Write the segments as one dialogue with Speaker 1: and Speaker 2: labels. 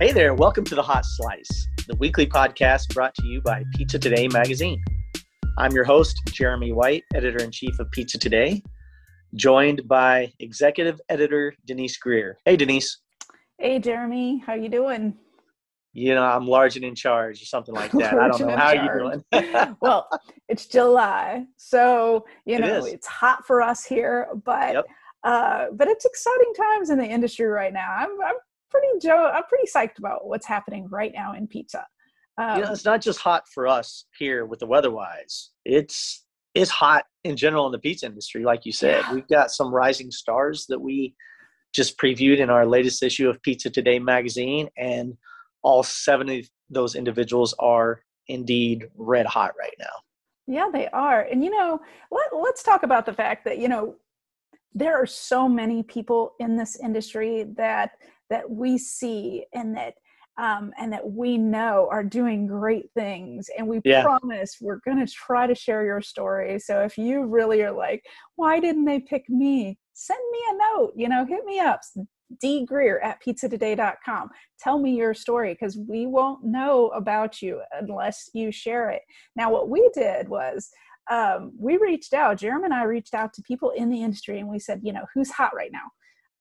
Speaker 1: Hey there, welcome to the Hot Slice, the weekly podcast brought to you by Pizza Today magazine. I'm your host, Jeremy White, editor in chief of Pizza Today, joined by executive editor Denise Greer. Hey, Denise.
Speaker 2: Hey, Jeremy. How you doing?
Speaker 1: You know, I'm large and in charge or something like that. I don't know. How you
Speaker 2: doing? well, it's July. So, you know, it it's hot for us here, but yep. uh, but it's exciting times in the industry right now. I'm, I'm pretty Joe. I'm pretty psyched about what's happening right now in pizza.
Speaker 1: Um, you know, it's not just hot for us here with the weather-wise. It's it's hot in general in the pizza industry, like you said. Yeah. We've got some rising stars that we just previewed in our latest issue of Pizza Today magazine, and all seven of those individuals are indeed red hot right now.
Speaker 2: Yeah, they are. And you know, let, let's talk about the fact that, you know, there are so many people in this industry that that we see and that um, and that we know are doing great things and we yeah. promise we're going to try to share your story. So if you really are like why didn't they pick me? send me a note you know hit me up d greer at pizzatoday.com tell me your story because we won't know about you unless you share it. Now what we did was um, we reached out jeremy and i reached out to people in the industry and we said you know who's hot right now?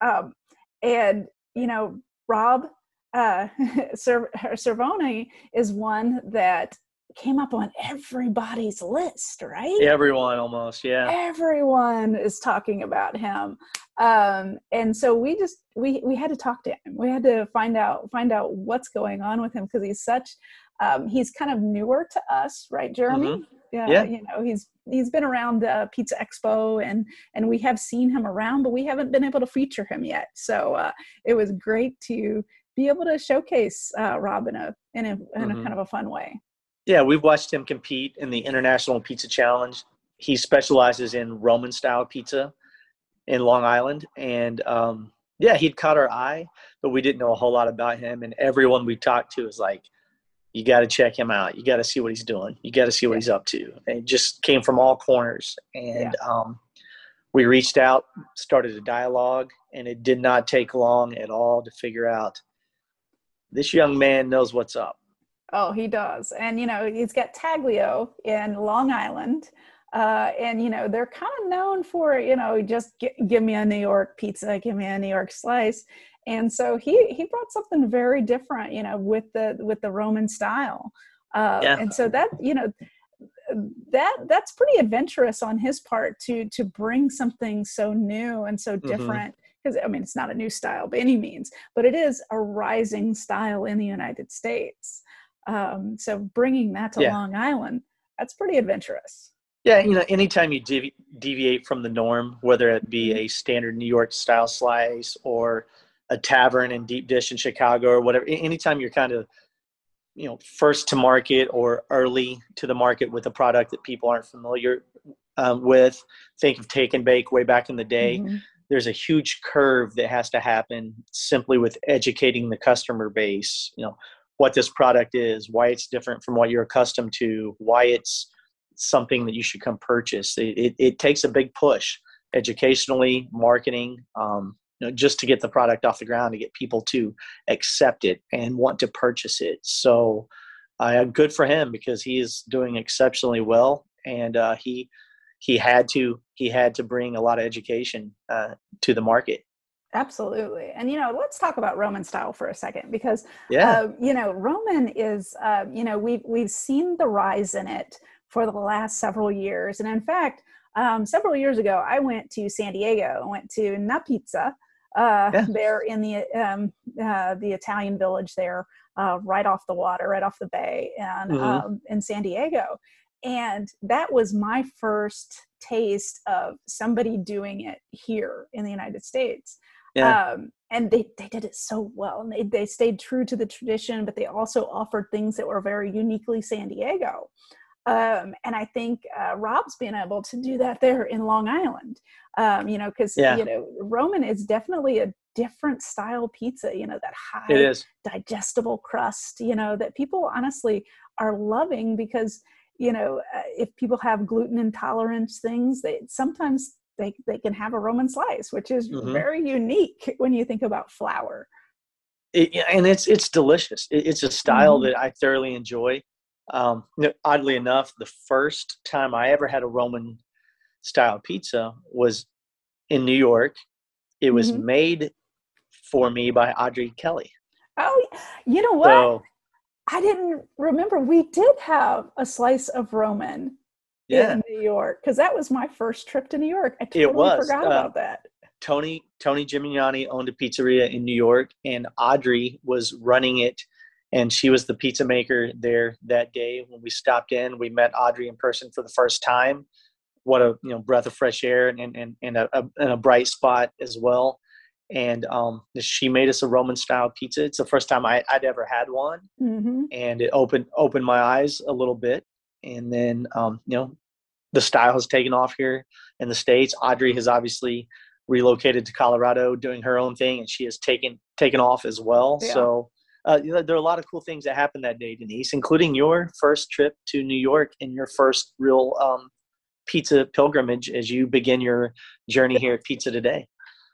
Speaker 2: Um, and you know, Rob uh, Cervoni is one that came up on everybody's list, right?
Speaker 1: Everyone almost, yeah.
Speaker 2: Everyone is talking about him. Um, and so we just we we had to talk to him. We had to find out find out what's going on with him because he's such um, he's kind of newer to us, right, Jeremy? Mm-hmm. Yeah, yeah, you know he's he's been around uh, Pizza Expo and and we have seen him around, but we haven't been able to feature him yet. So uh, it was great to be able to showcase uh, Rob in a in a, in mm-hmm. a kind of a fun way.
Speaker 1: Yeah, we've watched him compete in the International Pizza Challenge. He specializes in Roman style pizza in Long Island, and um, yeah, he'd caught our eye, but we didn't know a whole lot about him. And everyone we talked to is like, you got to check him out. You got to see what he's doing. You got to see what he's up to. And it just came from all corners. And yeah. um, we reached out, started a dialogue, and it did not take long at all to figure out this young man knows what's up.
Speaker 2: Oh, he does. And, you know, he's got Taglio in Long Island. Uh, and, you know, they're kind of known for, you know, just give me a New York pizza, give me a New York slice and so he he brought something very different you know with the with the roman style uh, yeah. and so that you know that that's pretty adventurous on his part to to bring something so new and so mm-hmm. different because mm-hmm. i mean it's not a new style by any means but it is a rising style in the united states um, so bringing that to yeah. long island that's pretty adventurous
Speaker 1: yeah, you know, anytime you devi- deviate from the norm, whether it be mm-hmm. a standard New York style slice or a tavern in deep dish in Chicago or whatever. Anytime you're kind of you know first to market or early to the market with a product that people aren't familiar um, with, think of take and bake way back in the day. Mm-hmm. There's a huge curve that has to happen simply with educating the customer base. You know what this product is, why it's different from what you're accustomed to, why it's something that you should come purchase. It, it, it takes a big push educationally, marketing, um, you know, just to get the product off the ground to get people to accept it and want to purchase it. So, uh, good for him because he is doing exceptionally well, and uh, he he had to he had to bring a lot of education uh, to the market.
Speaker 2: Absolutely, and you know, let's talk about Roman style for a second because yeah, uh, you know, Roman is uh, you know we've we've seen the rise in it for the last several years, and in fact. Um, several years ago, I went to San Diego. I went to Napizza, uh, yeah. there in the um, uh, the Italian village there, uh, right off the water, right off the bay, and mm-hmm. um, in San Diego. And that was my first taste of somebody doing it here in the United States. Yeah. Um, and they, they did it so well. And they, they stayed true to the tradition, but they also offered things that were very uniquely San Diego. Um, and I think uh, Rob's been able to do that there in Long Island. Um, you know, because yeah. you know Roman is definitely a different style pizza. You know that high digestible crust. You know that people honestly are loving because you know uh, if people have gluten intolerance things, they sometimes they they can have a Roman slice, which is mm-hmm. very unique when you think about flour.
Speaker 1: it, and it's it's delicious. It, it's a style mm-hmm. that I thoroughly enjoy. Um, oddly enough, the first time I ever had a Roman style pizza was in New York. It was mm-hmm. made for me by Audrey Kelly.
Speaker 2: Oh, you know what? So, I didn't remember we did have a slice of Roman yeah. in New York because that was my first trip to New York. I totally it was. forgot uh, about that.
Speaker 1: Tony Tony Gemignani owned a pizzeria in New York, and Audrey was running it, and she was the pizza maker there that day. When we stopped in, we met Audrey in person for the first time. What a you know breath of fresh air and and and a, a, and a bright spot as well. And um, she made us a Roman style pizza. It's the first time I, would ever had one, mm-hmm. and it opened opened my eyes a little bit. And then um, you know the style has taken off here in the states. Audrey has obviously relocated to Colorado, doing her own thing, and she has taken taken off as well. Yeah. So uh, you know, there are a lot of cool things that happened that day, Denise, including your first trip to New York and your first real um, pizza pilgrimage as you begin your journey here at Pizza Today.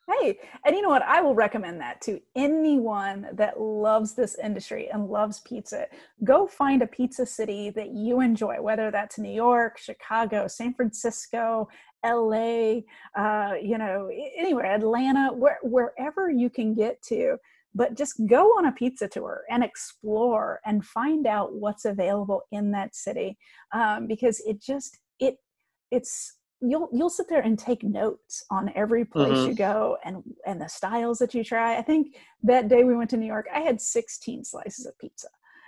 Speaker 2: Hey, and you know what? I will recommend that to anyone that loves this industry and loves pizza. Go find a pizza city that you enjoy, whether that's New York, Chicago, San Francisco, LA, uh, you know, anywhere, Atlanta, where, wherever you can get to. But just go on a pizza tour and explore and find out what's available in that city um, because it just it it's you'll you'll sit there and take notes on every place mm-hmm. you go and and the styles that you try. I think that day we went to New York, I had 16 slices of pizza.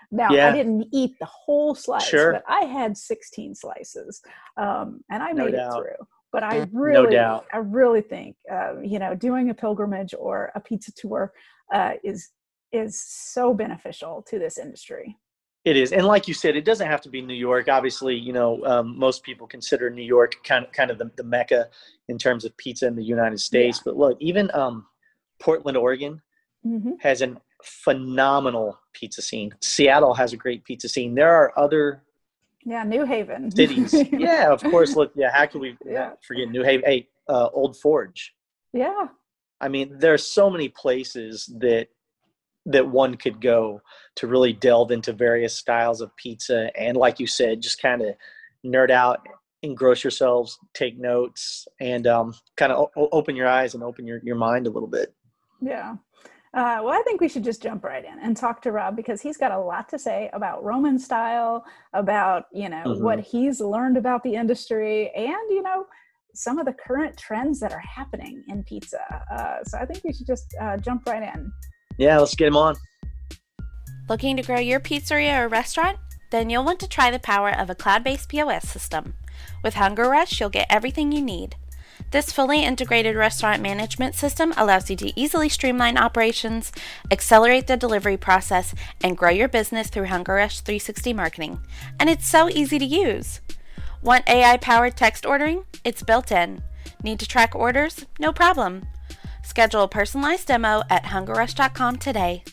Speaker 2: Now yeah. I didn't eat the whole slice, sure. but I had 16 slices, um, and I no made doubt. it through but i really no i really think uh, you know doing a pilgrimage or a pizza tour uh, is is so beneficial to this industry
Speaker 1: it is and like you said it doesn't have to be new york obviously you know um, most people consider new york kind of kind of the, the mecca in terms of pizza in the united states yeah. but look even um, portland oregon mm-hmm. has a phenomenal pizza scene seattle has a great pizza scene there are other
Speaker 2: yeah, New Haven.
Speaker 1: Cities. yeah, of course. Look, yeah, how can we yeah. forget New Haven? Hey, uh, Old Forge.
Speaker 2: Yeah.
Speaker 1: I mean, there's so many places that that one could go to really delve into various styles of pizza and like you said just kind of nerd out engross yourselves take notes and um, kind of o- open your eyes and open your, your mind a little bit
Speaker 2: yeah uh, well, I think we should just jump right in and talk to Rob because he's got a lot to say about Roman style, about you know mm-hmm. what he's learned about the industry, and you know some of the current trends that are happening in pizza. Uh, so I think we should just uh, jump right in.
Speaker 1: Yeah, let's get him on.
Speaker 3: Looking to grow your pizzeria or restaurant? Then you'll want to try the power of a cloud-based POS system. With HungerRush, you'll get everything you need this fully integrated restaurant management system allows you to easily streamline operations, accelerate the delivery process, and grow your business through HungerRush 360 marketing. And it's so easy to use. Want AI powered text ordering? It's built in. Need to track orders? No problem. Schedule a personalized demo at hungerrush.com today.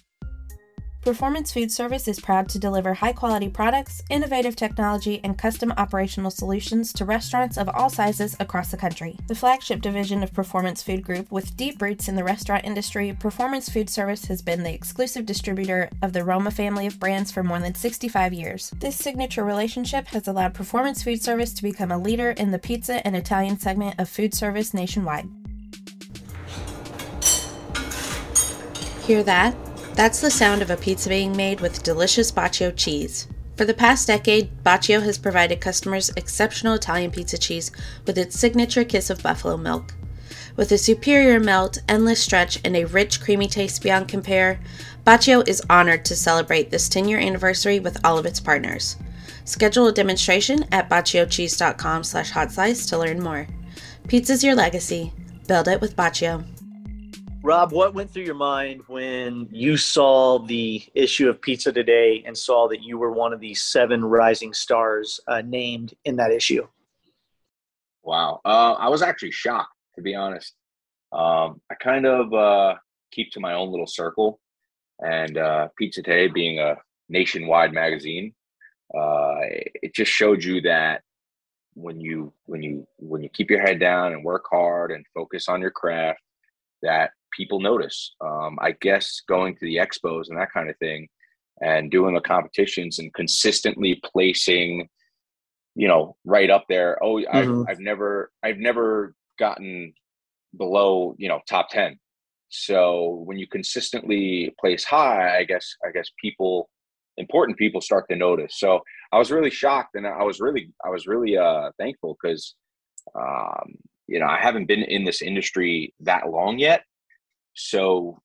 Speaker 3: Performance Food Service is proud to deliver high quality products, innovative technology, and custom operational solutions to restaurants of all sizes across the country. The flagship division of Performance Food Group, with deep roots in the restaurant industry, Performance Food Service has been the exclusive distributor of the Roma family of brands for more than 65 years. This signature relationship has allowed Performance Food Service to become a leader in the pizza and Italian segment of food service nationwide. Hear that? That's the sound of a pizza being made with delicious Baccio cheese. For the past decade, Baccio has provided customers exceptional Italian pizza cheese with its signature kiss of buffalo milk. With a superior melt, endless stretch, and a rich, creamy taste beyond compare, Baccio is honored to celebrate this 10 year anniversary with all of its partners. Schedule a demonstration at bacciocheese.com slash hotslice to learn more. Pizza's your legacy. Build it with Baccio.
Speaker 1: Rob, what went through your mind when you saw the issue of Pizza Today and saw that you were one of the seven rising stars uh, named in that issue?
Speaker 4: Wow, uh, I was actually shocked to be honest. Um, I kind of uh, keep to my own little circle, and uh, Pizza Today being a nationwide magazine, uh, it just showed you that when you when you when you keep your head down and work hard and focus on your craft, that people notice. Um, I guess going to the expos and that kind of thing, and doing the competitions and consistently placing, you know, right up there. Oh, mm-hmm. I've, I've never, I've never gotten below, you know, top ten. So when you consistently place high, I guess, I guess people, important people, start to notice. So I was really shocked, and I was really, I was really uh, thankful because. Um, you know, I haven't been in this industry that long yet. So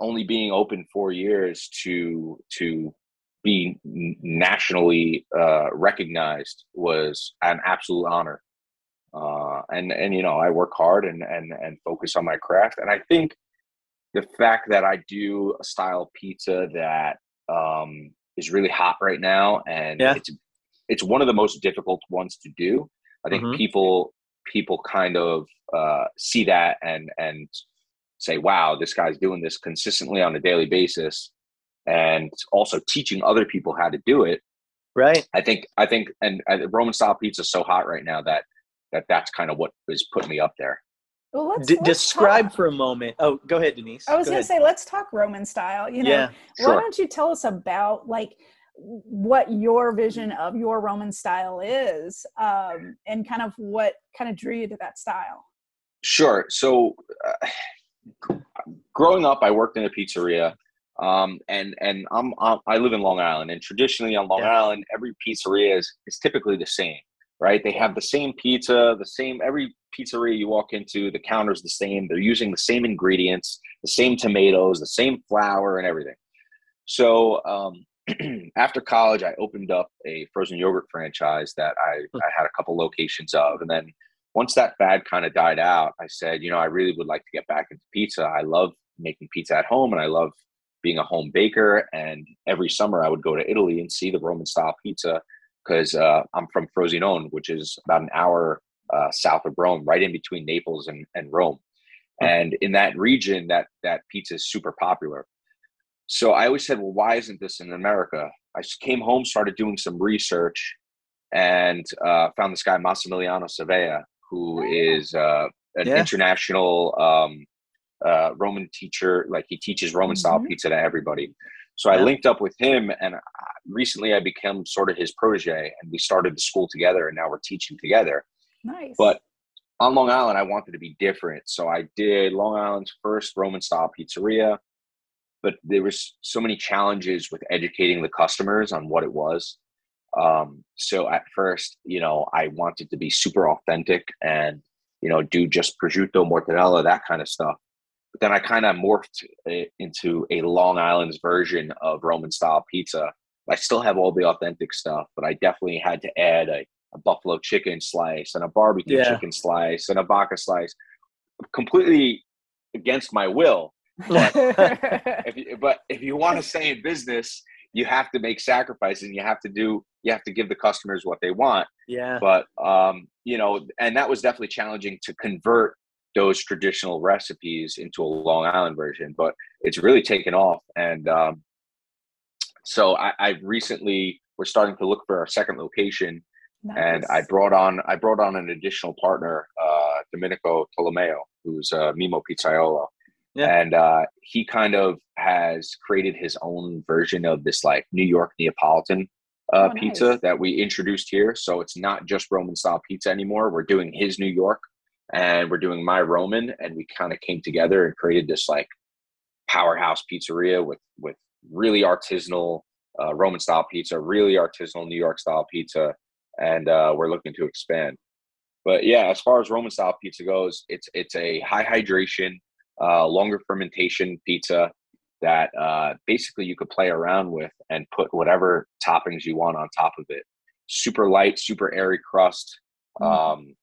Speaker 4: only being open four years to to be nationally uh, recognized was an absolute honor. Uh, and and you know, I work hard and and and focus on my craft. And I think the fact that I do a style pizza that um, is really hot right now, and yeah. it's it's one of the most difficult ones to do. I think mm-hmm. people people kind of uh, see that and and say, "Wow, this guy's doing this consistently on a daily basis," and also teaching other people how to do it.
Speaker 1: Right.
Speaker 4: I think I think and uh, Roman style pizza is so hot right now that that that's kind of what is putting me up there.
Speaker 2: Well, let's,
Speaker 1: D- let's describe talk. for a moment. Oh, go ahead, Denise.
Speaker 2: I was going to say, let's talk Roman style. You know, yeah, sure. why don't you tell us about like what your vision of your Roman style is, um, and kind of what kind of drew you to that style.
Speaker 4: Sure. So, uh, growing up, I worked in a pizzeria, um, and and I'm, I'm, i live in Long Island, and traditionally on Long yeah. Island, every pizzeria is is typically the same, right? They have the same pizza, the same every pizzeria you walk into, the counter's the same. They're using the same ingredients, the same tomatoes, the same flour, and everything. So um, after college, I opened up a frozen yogurt franchise that I, hmm. I had a couple locations of. And then once that fad kind of died out, I said, you know, I really would like to get back into pizza. I love making pizza at home and I love being a home baker. And every summer I would go to Italy and see the Roman style pizza because uh, I'm from Frosinone, which is about an hour uh, south of Rome, right in between Naples and, and Rome. Hmm. And in that region, that that pizza is super popular. So I always said, well, why isn't this in America? I came home, started doing some research, and uh, found this guy Massimiliano Saieva, who oh. uh, an yeah. international um, uh, Roman teacher. Like he teaches Roman style mm-hmm. pizza to everybody. So yeah. I linked up with him, and uh, recently I became sort of his protege, and we started the school together, and now we're teaching together.
Speaker 2: Nice.
Speaker 4: But on Long Island, I wanted to be different, so I did Long Island's first Roman style pizzeria but there was so many challenges with educating the customers on what it was. Um, so at first, you know, I wanted to be super authentic and, you know, do just prosciutto, mortadella, that kind of stuff. But then I kind of morphed it into a Long Island's version of Roman style pizza. I still have all the authentic stuff, but I definitely had to add a, a buffalo chicken slice and a barbecue yeah. chicken slice and a baka slice, completely against my will but if you, but if you want to stay in business, you have to make sacrifices and you have to do you have to give the customers what they want.
Speaker 1: Yeah.
Speaker 4: But um, you know, and that was definitely challenging to convert those traditional recipes into a Long Island version, but it's really taken off. And um, so I, I recently we're starting to look for our second location. Nice. And I brought on I brought on an additional partner, uh, Domenico Tolomeo, who's a Mimo Pizzaiolo. Yeah. And uh, he kind of has created his own version of this like New York Neapolitan uh, oh, pizza nice. that we introduced here. So it's not just Roman style pizza anymore. We're doing his New York and we're doing my Roman. And we kind of came together and created this like powerhouse pizzeria with, with really artisanal uh, Roman style pizza, really artisanal New York style pizza. And uh, we're looking to expand. But yeah, as far as Roman style pizza goes, it's it's a high hydration, uh, longer fermentation pizza that uh, basically you could play around with and put whatever toppings you want on top of it. Super light, super airy crust, mm. um,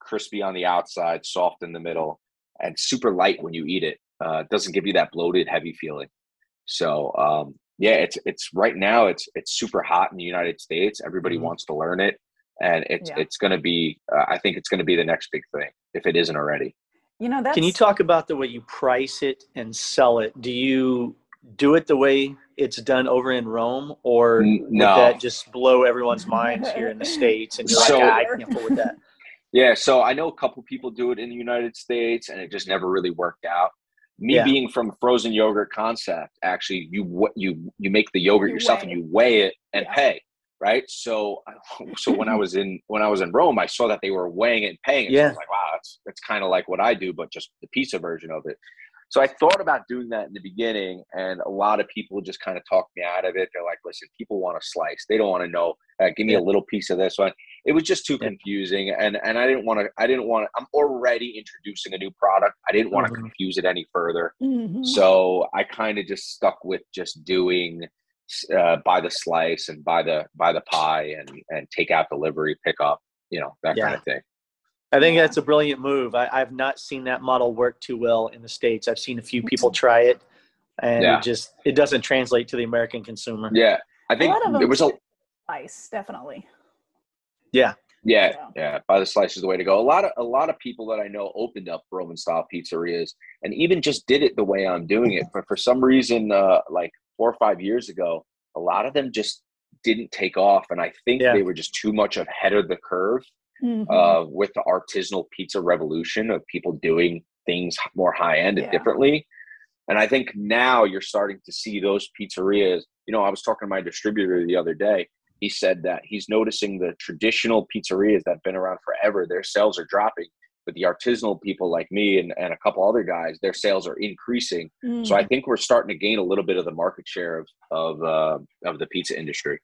Speaker 4: crispy on the outside, soft in the middle, and super light when you eat it. Uh, it doesn't give you that bloated, heavy feeling. So um, yeah, it's it's right now it's it's super hot in the United States. Everybody mm. wants to learn it, and it's yeah. it's going to be. Uh, I think it's going to be the next big thing if it isn't already.
Speaker 2: You know, that's...
Speaker 1: Can you talk about the way you price it and sell it? Do you do it the way it's done over in Rome, or no. that just blow everyone's minds here in the states? And you're so, like, ah, I can't afford that.
Speaker 4: Yeah, so I know a couple people do it in the United States, and it just never really worked out. me yeah. being from frozen yogurt concept actually you you you make the yogurt you yourself weigh. and you weigh it and yeah. pay right so so when i was in when i was in rome i saw that they were weighing it and paying it yeah. so i was like wow that's that's kind of like what i do but just the pizza version of it so I thought about doing that in the beginning, and a lot of people just kind of talked me out of it. They're like, "Listen, people want a slice. They don't want to know. Uh, give me yeah. a little piece of this one." It was just too confusing, and and I didn't want to. I didn't want to. I'm already introducing a new product. I didn't want to mm-hmm. confuse it any further. Mm-hmm. So I kind of just stuck with just doing uh, buy the slice and buy the buy the pie and and take out delivery, pick up, you know that yeah. kind of thing.
Speaker 1: I think that's a brilliant move. I, have not seen that model work too well in the states. I've seen a few people try it, and yeah. it just it doesn't translate to the American consumer.
Speaker 4: Yeah, I think there was a
Speaker 2: slice definitely.
Speaker 1: Yeah.
Speaker 4: Yeah, yeah. Buy the slice is the way to go. A lot of a lot of people that I know opened up Roman style pizzerias and even just did it the way I'm doing it. But for some reason, uh, like four or five years ago, a lot of them just didn't take off, and I think yeah. they were just too much ahead of the curve mm-hmm. uh, with the artisanal pizza revolution of people doing things more high end and yeah. differently. And I think now you're starting to see those pizzerias. You know, I was talking to my distributor the other day. He said that he's noticing the traditional pizzerias that have been around forever, their sales are dropping. But the artisanal people like me and, and a couple other guys, their sales are increasing. Mm. So I think we're starting to gain a little bit of the market share of of uh, of the pizza industry.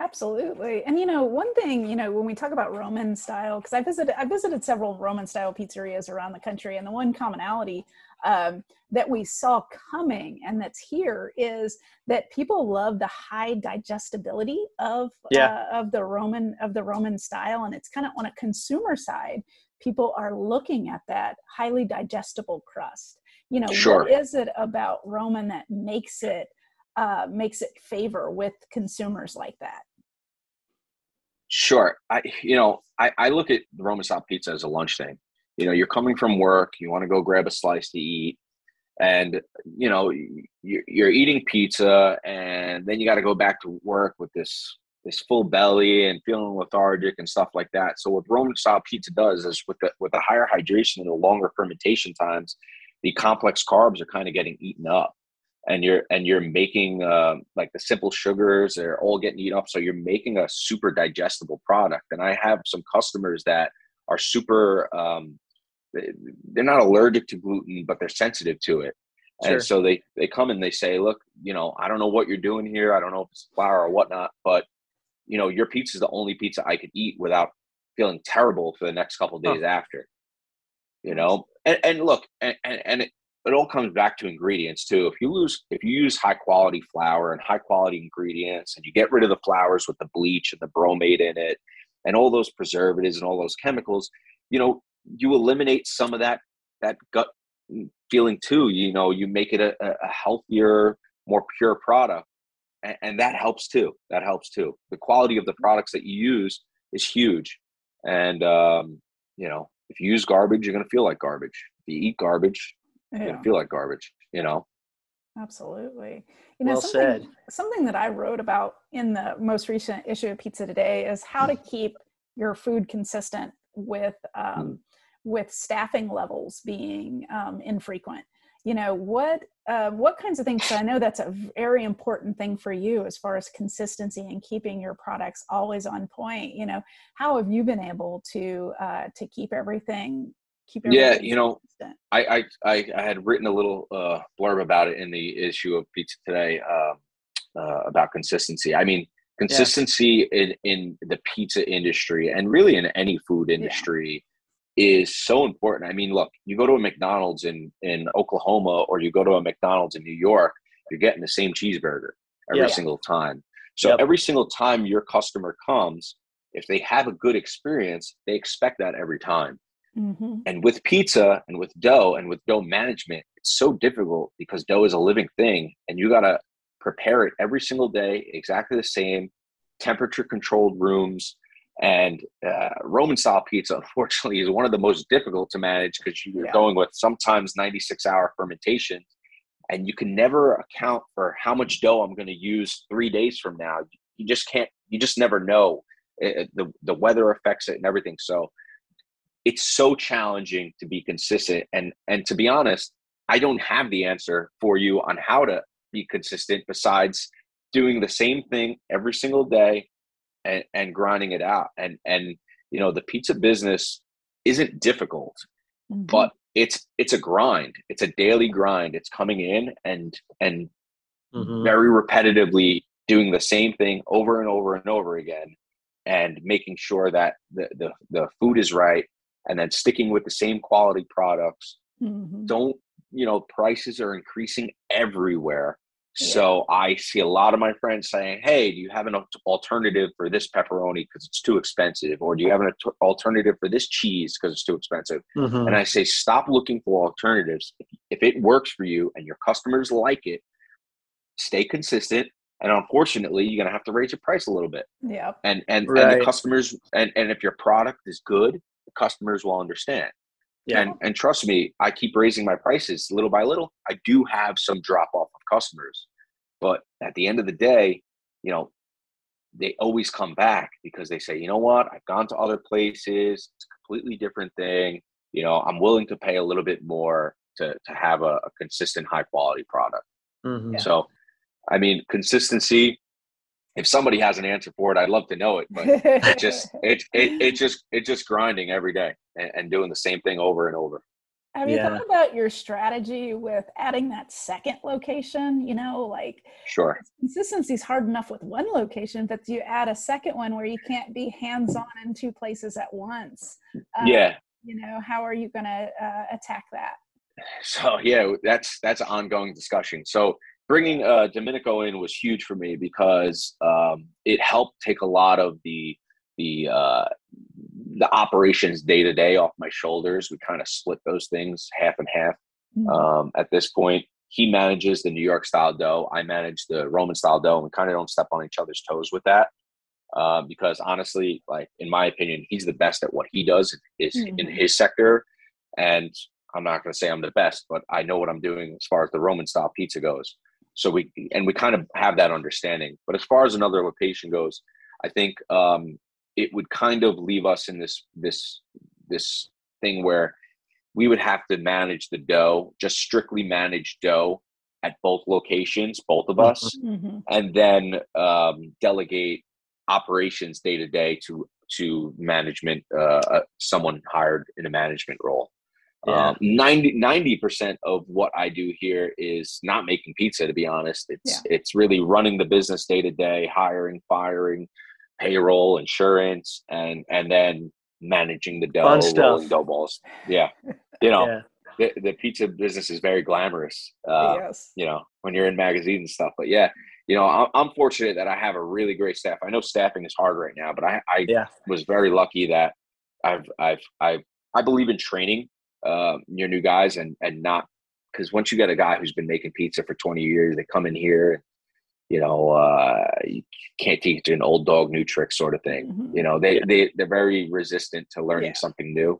Speaker 2: Absolutely. And you know, one thing, you know, when we talk about Roman style, because I visited I visited several Roman style pizzerias around the country, and the one commonality um, that we saw coming and that's here is that people love the high digestibility of yeah. uh, of the Roman of the Roman style, and it's kind of on a consumer side. People are looking at that highly digestible crust. You know, sure. what is it about Roman that makes it uh, makes it favor with consumers like that?
Speaker 4: Sure. I you know, I, I look at the Roman style pizza as a lunch thing. You know, you're coming from work, you want to go grab a slice to eat, and you know, you're eating pizza, and then you got to go back to work with this this full belly and feeling lethargic and stuff like that. So what Roman style pizza does is with the with the higher hydration and the longer fermentation times, the complex carbs are kind of getting eaten up. And you're and you're making uh, like the simple sugars they're all getting eaten up. So you're making a super digestible product. And i have some customers that are super um, they're not allergic to gluten but they're sensitive to it. Sure. and so they they come and they say look you know i don't know what you're doing here. I don't know if it's flour or whatnot but you know your pizza is the only pizza i could eat without feeling terrible for the next couple days huh. after you know and, and look and, and, and it, it all comes back to ingredients too. If you lose, if you use high quality flour and high quality ingredients, and you get rid of the flours with the bleach and the bromate in it, and all those preservatives and all those chemicals, you know, you eliminate some of that that gut mm, feeling too. You know, you make it a, a healthier, more pure product, and, and that helps too. That helps too. The quality of the products that you use is huge, and um, you know, if you use garbage, you're going to feel like garbage. If you eat garbage, yeah. feel like garbage, you know?
Speaker 2: Absolutely. You know, well something, said. something that I wrote about in the most recent issue of Pizza Today is how to keep your food consistent with um, mm. with staffing levels being um, infrequent. You know what uh, what kinds of things? So I know that's a very important thing for you as far as consistency and keeping your products always on point. You know, how have you been able to uh, to keep everything
Speaker 4: keep yeah you know I, I i had written a little uh, blurb about it in the issue of pizza today uh, uh, about consistency i mean consistency yeah. in in the pizza industry and really in any food industry yeah. Is so important i mean look you go to a mcdonald's in in oklahoma or you go to a mcdonald's in new york you're getting the same cheeseburger every yeah. single time so yep. every single time your customer comes if they have a good experience they expect that every time Mm-hmm. And with pizza and with dough and with dough management, it's so difficult because dough is a living thing and you got to prepare it every single day, exactly the same, temperature controlled rooms. And uh, Roman style pizza, unfortunately, is one of the most difficult to manage because you're yeah. going with sometimes 96 hour fermentation and you can never account for how much dough I'm going to use three days from now. You just can't, you just never know. It, the, the weather affects it and everything. So it's so challenging to be consistent and and to be honest I don't have the answer for you on how to be consistent besides doing the same thing every single day and, and grinding it out. And and you know, the pizza business isn't difficult, mm-hmm. but it's it's a grind. It's a daily grind. It's coming in and and mm-hmm. very repetitively doing the same thing over and over and over again and making sure that the, the, the food is right and then sticking with the same quality products mm-hmm. don't you know prices are increasing everywhere so I see a lot of my friends saying, "Hey, do you have an alternative for this pepperoni because it's too expensive, or do you have an alternative for this cheese because it's too expensive?" Mm-hmm. And I say, "Stop looking for alternatives. If it works for you and your customers like it, stay consistent. And unfortunately, you're gonna have to raise your price a little bit.
Speaker 2: Yeah.
Speaker 4: And and, right. and the customers and and if your product is good, the customers will understand. Yeah. And and trust me, I keep raising my prices little by little. I do have some drop off of customers, but at the end of the day, you know, they always come back because they say, you know what, I've gone to other places. It's a completely different thing. You know, I'm willing to pay a little bit more to to have a, a consistent, high quality product. Mm-hmm. So, I mean, consistency if somebody has an answer for it, I'd love to know it. But it just it it it just it just grinding every day and, and, doing the same thing over and over.
Speaker 2: Have you yeah. thought about your strategy with adding that second location? You know, like
Speaker 4: sure
Speaker 2: consistency is hard enough with one location, but you add a second one where you can't be hands on in two places at once.
Speaker 4: Um, yeah.
Speaker 2: You know, how are you going to uh, attack that?
Speaker 4: So yeah, that's that's an ongoing discussion. So bringing uh, Domenico in was huge for me because um, it helped take a lot of the the uh, the operations day to day off my shoulders. We kind of split those things half and half. Mm-hmm. Um, at this point, he manages the New York style dough. I manage the Roman style dough, and we kind of don't step on each other's toes with that. Uh, because honestly, like in my opinion, he's the best at what he does is mm-hmm. in his sector, and I'm not going to say I'm the best, but I know what I'm doing as far as the Roman style pizza goes. So we and we kind of have that understanding. But as far as another location goes, I think um, it would kind of leave us in this this this thing where we would have to manage the dough, just strictly manage dough at both locations, both of us, mm-hmm. mm-hmm. and then um, delegate operations day to day to to management, uh, uh, someone hired in a management role. Yeah. Um, 90 percent of what I do here is not making pizza. To be honest, it's yeah. it's really running the business day to day, hiring, firing, payroll, insurance, and and then managing the dough, rolling dough balls. Yeah, you know, yeah. The, the pizza business is very glamorous. Uh, yes. You know, when you're in magazines and stuff. But yeah, you know, I'm, I'm, fortunate that I have a really great staff. I know staffing is hard right now, but I, I yeah. was very lucky that I've I've I've I believe in training uh, your new guys and and not because once you get a guy who's been making pizza for 20 years, they come in here, you know, uh, you can't teach an old dog new tricks sort of thing. Mm-hmm. You know, they they they're very resistant to learning yeah. something new.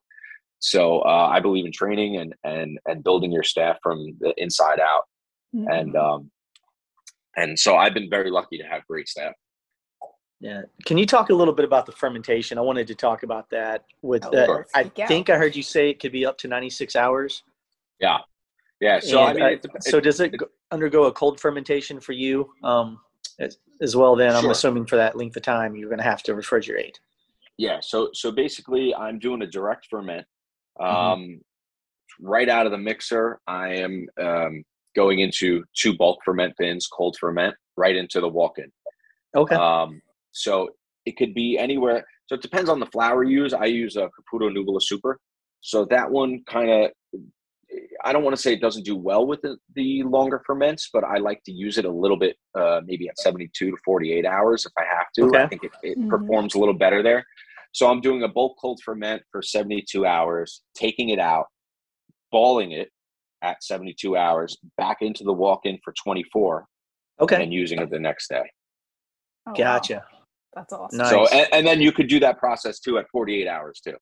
Speaker 4: So uh, I believe in training and and and building your staff from the inside out, mm-hmm. and um, and so I've been very lucky to have great staff.
Speaker 1: Yeah. Can you talk a little bit about the fermentation? I wanted to talk about that with oh, uh, I think I heard you say it could be up to 96 hours.
Speaker 4: Yeah. Yeah. So and, I mean,
Speaker 1: uh, so does it undergo a cold fermentation for you um, as, as, well? Then sure. I'm assuming for that length of time you're going to have to refrigerate.
Speaker 4: Yeah. So so basically, I'm doing a direct ferment. Mm-hmm. Um, mm-hmm. Right out of the mixer, I am um, going into two bulk ferment bins, cold ferment, right into the walk-in.
Speaker 1: Okay. Um,
Speaker 4: so it could be anywhere. So it depends on the flour you use. I use a Caputo Nuvola Super. So that one kind of, I don't want to say it doesn't do well with the, the, longer ferments, but I like to use it a little bit, uh, maybe at 72 to 48 hours if I have to. Okay. I think it, it mm-hmm. performs a little better there. So I'm doing a bulk cold ferment for 72 hours, taking it out, balling it at 72 hours, back into the walk in for 24,
Speaker 1: okay.
Speaker 4: and using it the next day.
Speaker 1: Oh, gotcha. Wow.
Speaker 2: That's awesome.
Speaker 4: Nice. So and, and, then you could do that process too at 48 hours too.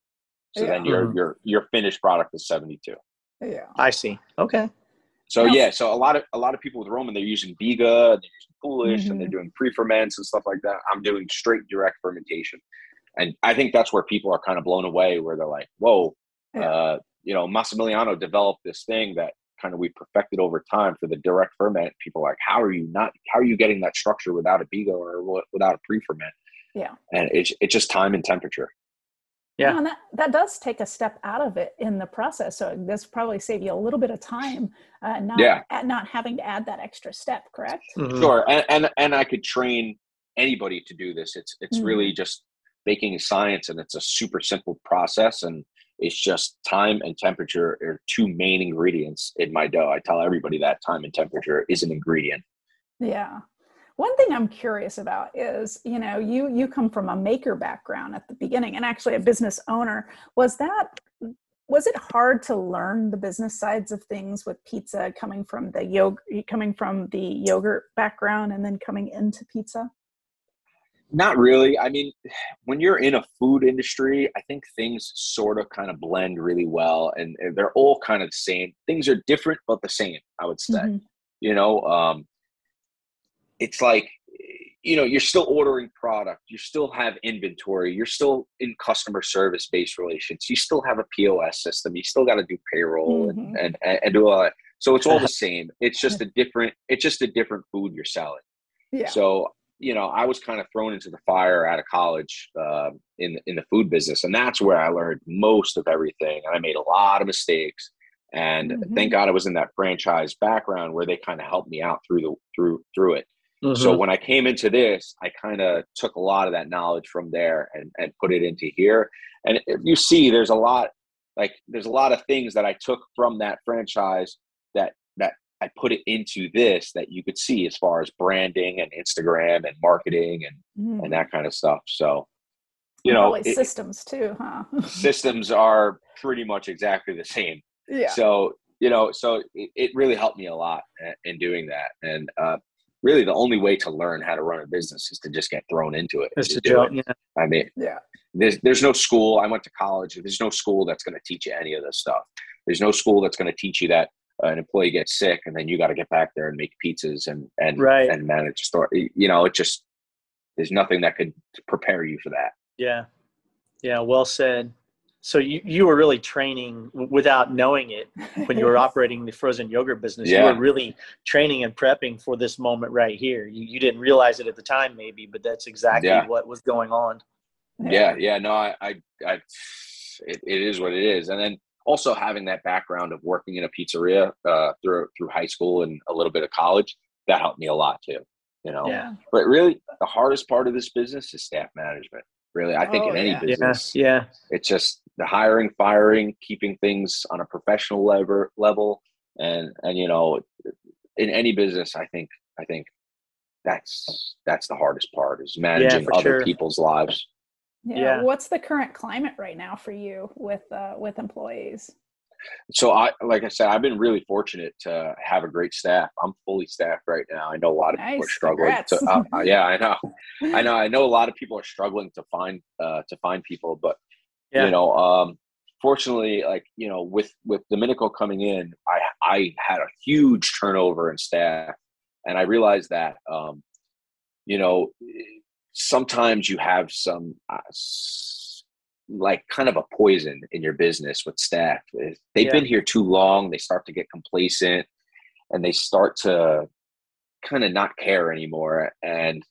Speaker 4: So yeah. then your mm-hmm. your your finished product is 72.
Speaker 2: Yeah.
Speaker 1: I see. Okay.
Speaker 4: So yeah. yeah, so a lot of a lot of people with Roman they're using Biga, they're using Poolish, mm-hmm. and they're mm-hmm. doing pre-ferments and stuff like that. I'm doing straight direct fermentation, and I think that's where people are kind of blown away, where they're like, "Whoa, yeah. uh, you know, Massimiliano developed this thing that kind of we perfected over time for the direct ferment. People are like, how are you not? How are you getting that structure without a biga or without a pre ferment?
Speaker 2: Yeah,
Speaker 4: and it's it's just time and temperature.
Speaker 2: Yeah, and that that does take a step out of it in the process. So this probably save you a little bit of time, uh, not yeah. not having to add that extra step. Correct?
Speaker 4: Mm-hmm. Sure, and, and and I could train anybody to do this. It's it's mm-hmm. really just baking science, and it's a super simple process, and it's just time and temperature are two main ingredients in my dough. I tell everybody that time and temperature is an ingredient.
Speaker 2: Yeah. One thing I'm curious about is, you know, you you come from a maker background at the beginning and actually a business owner. Was that was it hard to learn the business sides of things with pizza coming from the yogurt coming from the yogurt background and then coming into pizza?
Speaker 4: Not really. I mean, when you're in a food industry, I think things sort of kind of blend really well and they're all kind of the same. Things are different but the same, I would say. Mm-hmm. You know, um, it's like you know you're still ordering product you still have inventory you're still in customer service based relations you still have a pos system you still got to do payroll mm-hmm. and, and, and do all that so it's all the same it's just a different it's just a different food you're selling yeah. so you know i was kind of thrown into the fire out of college uh, in in the food business and that's where i learned most of everything and i made a lot of mistakes and mm-hmm. thank god i was in that franchise background where they kind of helped me out through the through through it Mm-hmm. So when I came into this, I kind of took a lot of that knowledge from there and, and put it into here. And if you see, there's a lot, like there's a lot of things that I took from that franchise that that I put it into this that you could see as far as branding and Instagram and marketing and mm. and that kind of stuff. So you know,
Speaker 2: it, systems too, huh?
Speaker 4: systems are pretty much exactly the same. Yeah. So you know, so it, it really helped me a lot in doing that. And uh, really the only way to learn how to run a business is to just get thrown into it.
Speaker 1: Just to jump, it.
Speaker 4: Yeah. I mean, yeah. There's there's no school. I went to college. There's no school that's going to teach you any of this stuff. There's no school that's going to teach you that uh, an employee gets sick and then you got to get back there and make pizzas and and right. and manage a store. You know, it just there's nothing that could prepare you for that.
Speaker 1: Yeah, yeah. Well said so you, you were really training without knowing it when you were operating the frozen yogurt business. Yeah. you were really training and prepping for this moment right here. You, you didn't realize it at the time maybe but that's exactly yeah. what was going on.
Speaker 4: Yeah yeah no i i, I it, it is what it is. And then also having that background of working in a pizzeria uh, through through high school and a little bit of college that helped me a lot too you know? Yeah. but really the hardest part of this business is staff management really i think oh, in any yeah. business
Speaker 1: yeah, yeah
Speaker 4: it's just the hiring, firing, keeping things on a professional level, level, and and you know, in any business, I think I think that's that's the hardest part is managing yeah, other sure. people's lives.
Speaker 2: Yeah. yeah. What's the current climate right now for you with uh, with employees?
Speaker 4: So I, like I said, I've been really fortunate to have a great staff. I'm fully staffed right now. I know a lot of nice. people are struggling. To, uh, uh, yeah, I know, I know, I know. A lot of people are struggling to find uh, to find people, but yeah. You know, um, fortunately, like you know, with with Domenico coming in, I I had a huge turnover in staff, and I realized that um, you know sometimes you have some uh, like kind of a poison in your business with staff. They've yeah. been here too long, they start to get complacent, and they start to kind of not care anymore, and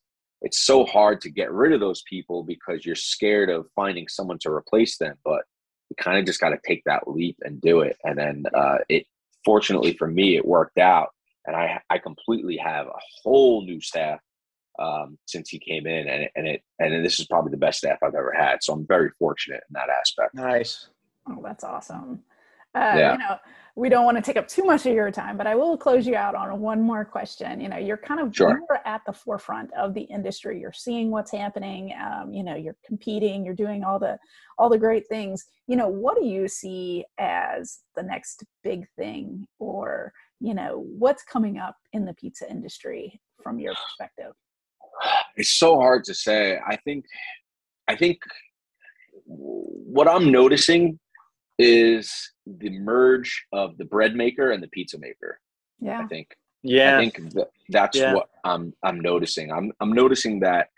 Speaker 4: it's so hard to get rid of those people because you're scared of finding someone to replace them but you kind of just got to take that leap and do it and then uh, it fortunately for me it worked out and i i completely have a whole new staff um, since he came in and, and it and this is probably the best staff i've ever had so i'm very fortunate in that aspect
Speaker 1: nice
Speaker 2: oh that's awesome uh, yeah. you know we don't want to take up too much of your time, but I will close you out on one more question. You know, you're kind of sure. you're at the forefront of the industry. You're seeing what's happening. Um, you know, you're competing. You're doing all the all the great things. You know, what do you see as the next big thing, or you know, what's coming up in the pizza industry from your perspective?
Speaker 4: It's so hard to say. I think, I think what I'm noticing is the merge of the bread maker and the pizza maker.
Speaker 2: Yeah.
Speaker 4: I think.
Speaker 1: Yeah.
Speaker 4: I think that that's yeah. what I'm I'm noticing. I'm I'm noticing that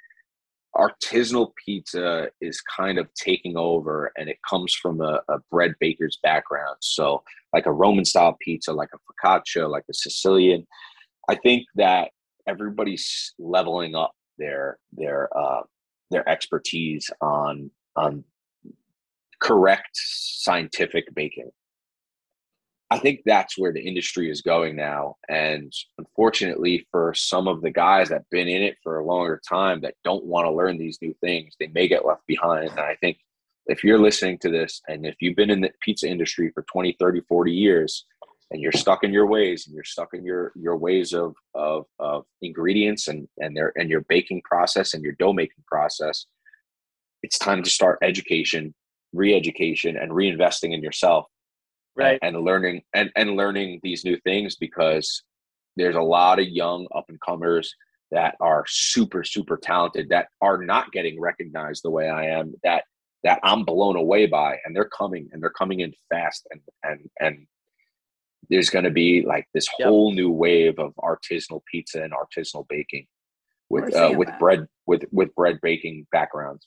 Speaker 4: artisanal pizza is kind of taking over and it comes from a, a, bread baker's background so like a roman style pizza like a focaccia like a sicilian i think that everybody's leveling up their their uh their expertise on on correct scientific baking I think that's where the industry is going now. And unfortunately, for some of the guys that have been in it for a longer time that don't want to learn these new things, they may get left behind. And I think if you're listening to this and if you've been in the pizza industry for 20, 30, 40 years and you're stuck in your ways and you're stuck in your, your ways of, of, of ingredients and, and their, and your baking process and your dough making process, it's time to start education, re-education and reinvesting in yourself
Speaker 1: right.
Speaker 4: and, and learning and, and learning these new things because there's a lot of young up and comers that are super super talented that are not getting recognized the way I am that that I'm blown away by and they're coming and they're coming in fast and and and there's going to be like this yep. whole new wave of artisanal pizza and artisanal baking with uh, with that. bread with with bread baking backgrounds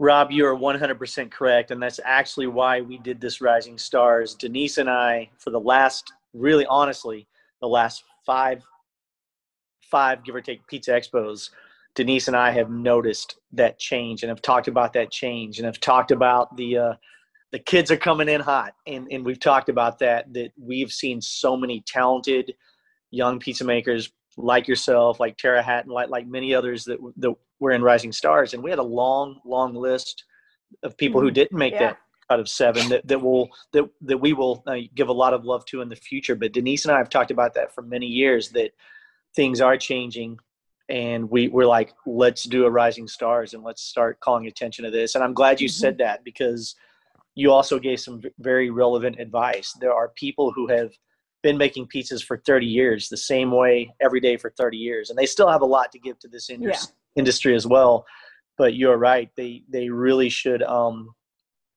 Speaker 1: Rob, you are 100% correct. And that's actually why we did this Rising Stars. Denise and I, for the last, really honestly, the last five, five, give or take, pizza expos, Denise and I have noticed that change and have talked about that change and have talked about the, uh, the kids are coming in hot. And, and we've talked about that, that we've seen so many talented young pizza makers like yourself, like Tara Hatton, like, like many others that, that were in Rising Stars, and we had a long, long list of people mm-hmm. who didn't make yeah. that out of seven that, that will that that we will uh, give a lot of love to in the future. But Denise and I have talked about that for many years that things are changing, and we we're like, let's do a Rising Stars and let's start calling attention to this. And I'm glad you mm-hmm. said that because you also gave some very relevant advice. There are people who have been making pizzas for 30 years the same way every day for 30 years and they still have a lot to give to this industry, yeah. industry as well but you're right they they really should um,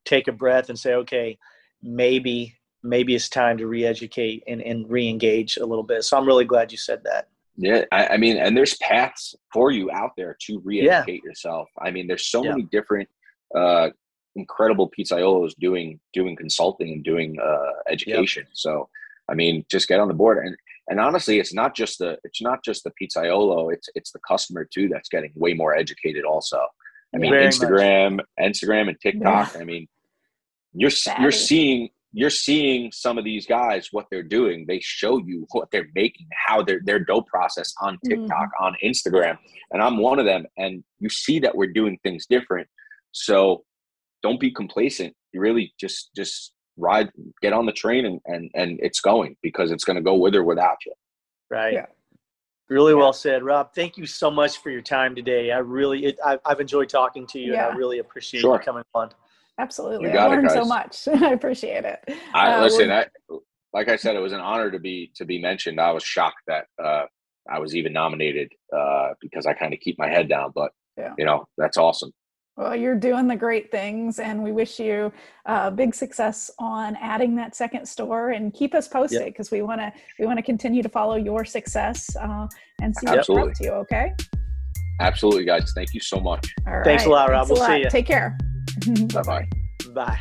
Speaker 1: take a breath and say okay maybe maybe it's time to re-educate and, and re-engage a little bit so i'm really glad you said that
Speaker 4: yeah i, I mean and there's paths for you out there to re-educate yeah. yourself i mean there's so yeah. many different uh, incredible pizzaiolos doing doing consulting and doing uh, education yep. so I mean, just get on the board. And and honestly, it's not just the it's not just the pizzaiolo. It's it's the customer too that's getting way more educated. Also, I mean, Very Instagram, much. Instagram, and TikTok. Yeah. I mean, you're you're seeing you're seeing some of these guys what they're doing. They show you what they're making, how their their dough process on TikTok, mm. on Instagram, and I'm one of them. And you see that we're doing things different. So don't be complacent. You really just just ride, get on the train, and and and it's going because it's going to go with or without you.
Speaker 1: Right. Yeah. Really yeah. well said, Rob. Thank you so much for your time today. I really, it, I, have enjoyed talking to you, yeah. and I really appreciate sure. you coming on.
Speaker 2: Absolutely, I learned it, so much. I appreciate it.
Speaker 4: I uh, listen. I, like I said, it was an honor to be to be mentioned. I was shocked that uh, I was even nominated uh, because I kind of keep my head down. But yeah. you know, that's awesome.
Speaker 2: Well, you're doing the great things, and we wish you uh, big success on adding that second store. And keep us posted because yep. we want to we want to continue to follow your success uh, and see what's up to you. Okay.
Speaker 4: Absolutely, guys. Thank you so much.
Speaker 1: All right. Thanks a lot, Rob. Thanks we'll see you.
Speaker 2: Take care.
Speaker 4: Bye bye.
Speaker 1: Bye.